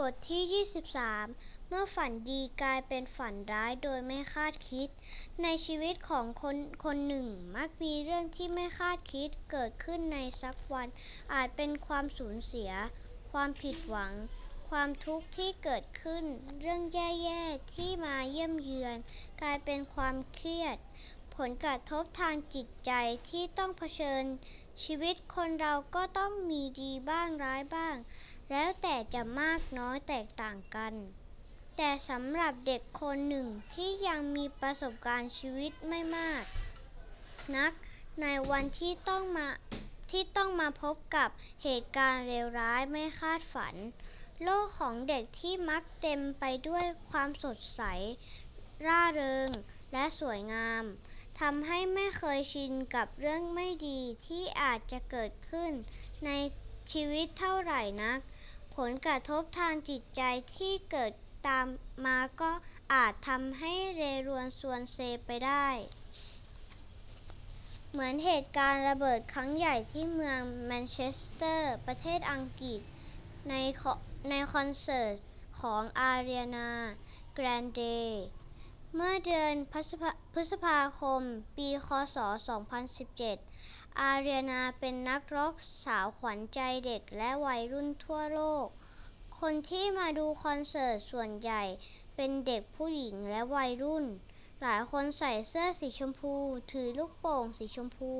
บทที่ 23 เมื่อฝันดีกลายเป็นฝันร้ายโดยไม่คาดคิด ในชีวิตของคนคนหนึ่งมักมีเรื่องที่ไม่คาดคิดเกิดขึ้นในสักวัน อาจเป็นความสูญเสีย ความผิดหวัง ความทุกข์ที่เกิดขึ้น เรื่องแย่ๆที่มาเยี่ยมเยือน กลายเป็นความเครียด ผลกระทบทางจิตใจที่ต้องเผชิญ ชีวิตคนเราก็ต้องมีดีบ้างร้ายบ้าง แล้วแต่จะมากน้อยแตกต่างกัน แต่สำหรับเด็กคนหนึ่งที่ยังมีประสบการณ์ชีวิตไม่มาก นักในวันที่ต้องมาที่ต้องมาพบกับเหตุการณ์เลวร้ายไม่คาดฝัน โลกของเด็กที่มักเต็มไปด้วยความสดใส ร่าเริง และสวยงามทำให้ไม่เคยชินกับเรื่องไม่ดีที่อาจจะเกิดขึ้นในชีวิตเท่าไหร่นัก ผลกระทบทางจิตใจที่เกิดตามมาก็อาจทำให้เรรวนซวนเซไปได้ เหมือนเหตุการณ์ระเบิดครั้งใหญ่ที่เมืองแมนเชสเตอร์ ประเทศอังกฤษ ในในคอนเสิร์ตของ Ariana Grande เมื่อเดือนพฤษภาคม ปี ค.ศ.2017 อารีนาเป็นนักร็อกสาวขวัญใจเด็กและวัยรุ่นทั่วโลก คนที่มาดูคอนเสิร์ตส่วนใหญ่เป็นเด็กผู้หญิงและวัยรุ่น หลายคนใส่เสื้อสีชมพู ถือลูกโป่งสีชมพู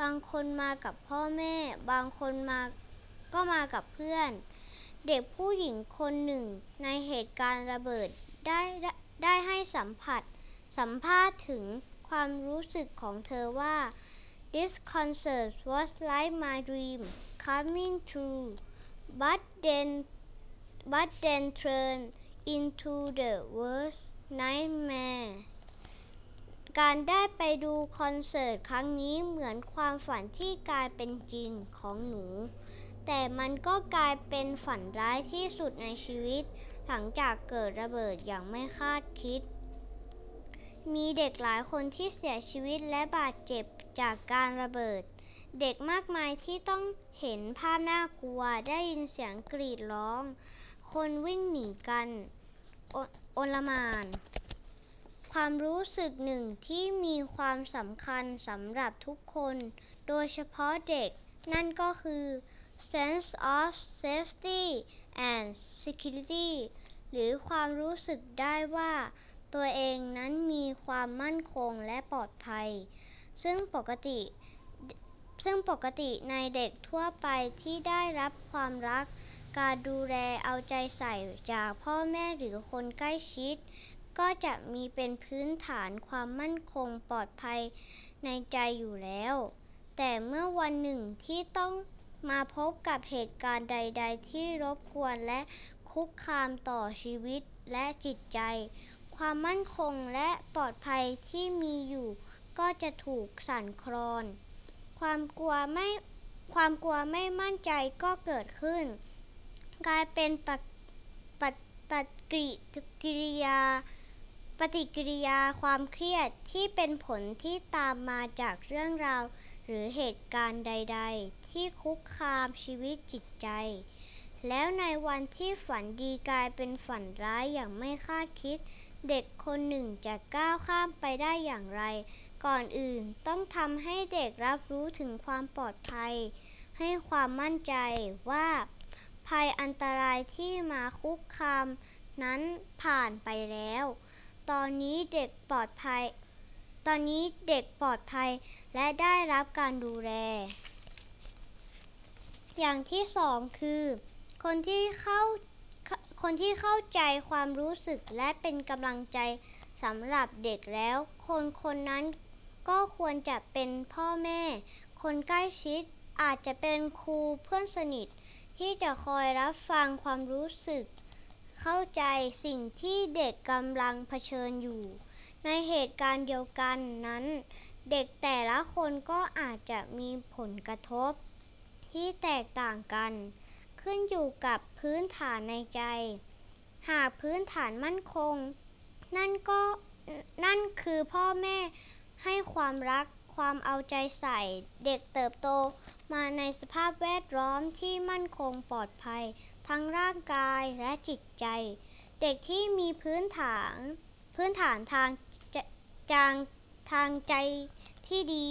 บางคนมากับพ่อแม่ บางคนมาก็มากับเพื่อน เด็กผู้หญิงคนหนึ่งในเหตุการณ์ระเบิดได้ ได้ให้สัมผัส สัมภาษณ์ถึงความรู้สึกของเธอว่า This concert was like my dream coming true but then but then turned into the worst nightmare การได้ไปดูคอนเสิร์ตครั้งนี้เหมือนความฝันที่กลายเป็นจริงของหนู แต่มันก็กลายเป็นฝันร้ายที่สุดในชีวิต หลังจากเกิดระเบิดอย่างไม่คาดคิด มีเด็กหลายคนที่เสียชีวิตและบาดเจ็บจากการระเบิด เด็กมากมายที่ต้องเห็นภาพน่ากลัวได้ยินเสียงกรีดร้อง คนวิ่งหนีกันโอลมาน ความรู้สึกหนึ่งที่มีความสำคัญสำหรับทุกคน โดยเฉพาะเด็กนั่นก็คือ sense of safety and security หรือความรู้สึกได้ว่า ตัวเองนั้นมีความมั่นคงและปลอดภัย ซึ่งปกติ ซึ่งปกติในเด็กทั่วไปที่ได้รับความรัก การดูแลเอาใจใส่จากพ่อแม่หรือคนใกล้ชิด ก็จะมีเป็นพื้นฐานความมั่นคงปลอดภัยในใจอยู่แล้ว แต่เมื่อวันหนึ่งที่ต้อง มาพบกับเหตุการณ์ใด ๆ ที่รบกวนและคุกคามต่อชีวิตและจิตใจ ความมั่นคงและปลอดภัยที่มีอยู่ก็จะถูกสั่นคลอน ความกลัวไม่ความกลัวไม่มั่นใจก็เกิดขึ้น กลายเป็นปฏิกิริยา ปฏิกิริยาความเครียดที่เป็นผลที่ตามมาจากเรื่องราว หรือเหตุการณ์ใด ๆ ที่คุกคามชีวิตจิตใจ แล้วในวันที่ฝันดีกลายเป็นฝันร้ายอย่างไม่คาดคิด เด็กคนหนึ่งจะก้าวข้ามไปได้อย่างไร ก่อนอื่นต้องทำให้เด็กรับรู้ถึงความปลอดภัย ให้ความมั่นใจว่า ภัยอันตรายที่มาคุกคามนั้นผ่านไปแล้ว ตอนนี้เด็กปลอดภัย ตอนนี้เด็กปลอดภัยและได้รับการดูแล อย่างที่สองคือ คนที่เข้าคนที่เข้าใจความรู้สึกและเป็นกำลังใจสำหรับเด็กแล้ว คนคนนั้นก็ควรจะเป็นพ่อแม่ คนใกล้ชิดอาจจะเป็นครูเพื่อนสนิท ที่จะคอยรับฟังความรู้สึก เข้าใจสิ่งที่เด็กกำลังเผชิญอยู่ ในเหตุการณ์เดียวกันนั้น เด็กแต่ละคนก็อาจจะมีผลกระทบ ที่แตกต่างกัน ขึ้นอยู่กับพื้นฐานในใจ หากพื้นฐานมั่นคง นั่นก็นั่นคือพ่อแม่ให้ความรักความเอาใจใส่ เด็กเติบโตมาในสภาพแวดล้อมที่มั่นคงปลอดภัย ทั้งร่างกายและจิตใจ เด็กที่มีพื้นฐาน พื้นฐานทาง จางทางใจที่ดี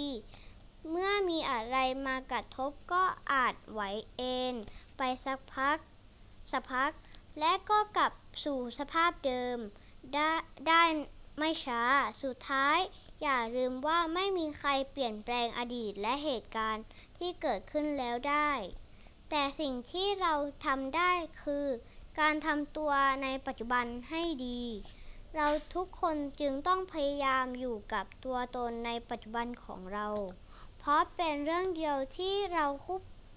เมื่อมีอะไรมากระทบก็อาจไหวเอนไปสักพัก สักพัก และก็กลับสู่สภาพเดิม ได้ได้ไม่ช้า สุดท้ายอย่าลืมว่าไม่มีใครเปลี่ยนแปลงอดีตและเหตุการณ์ที่เกิดขึ้นแล้วได้ แต่สิ่งที่เราทำได้คือ การทำตัวในปัจจุบันให้ดี เราทุกคนจึงต้องพยายามอยู่กับตัวตนในปัจจุบันของเรา เพราะเป็นเรื่องเดียวที่เรา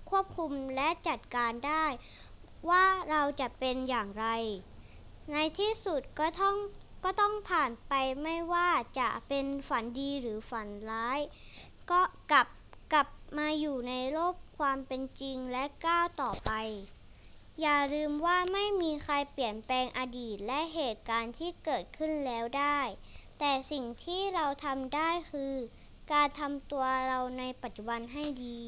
ควบคุมและจัดการได้ ว่าเราจะเป็นอย่างไร ในที่สุดก็ต้องก็ต้องผ่านไปไม่ว่าจะเป็นฝันดีหรือฝันร้าย ก็กลับกลับมาอยู่ในโลกความเป็นจริงและก้าวต่อไป อย่าลืมว่าไม่มีใครเปลี่ยนแปลงอดีตและเหตุการณ์ที่เกิดขึ้นแล้วได้ แต่สิ่งที่เราทำได้คือ การทำตัวเราในปัจจุบันให้ดี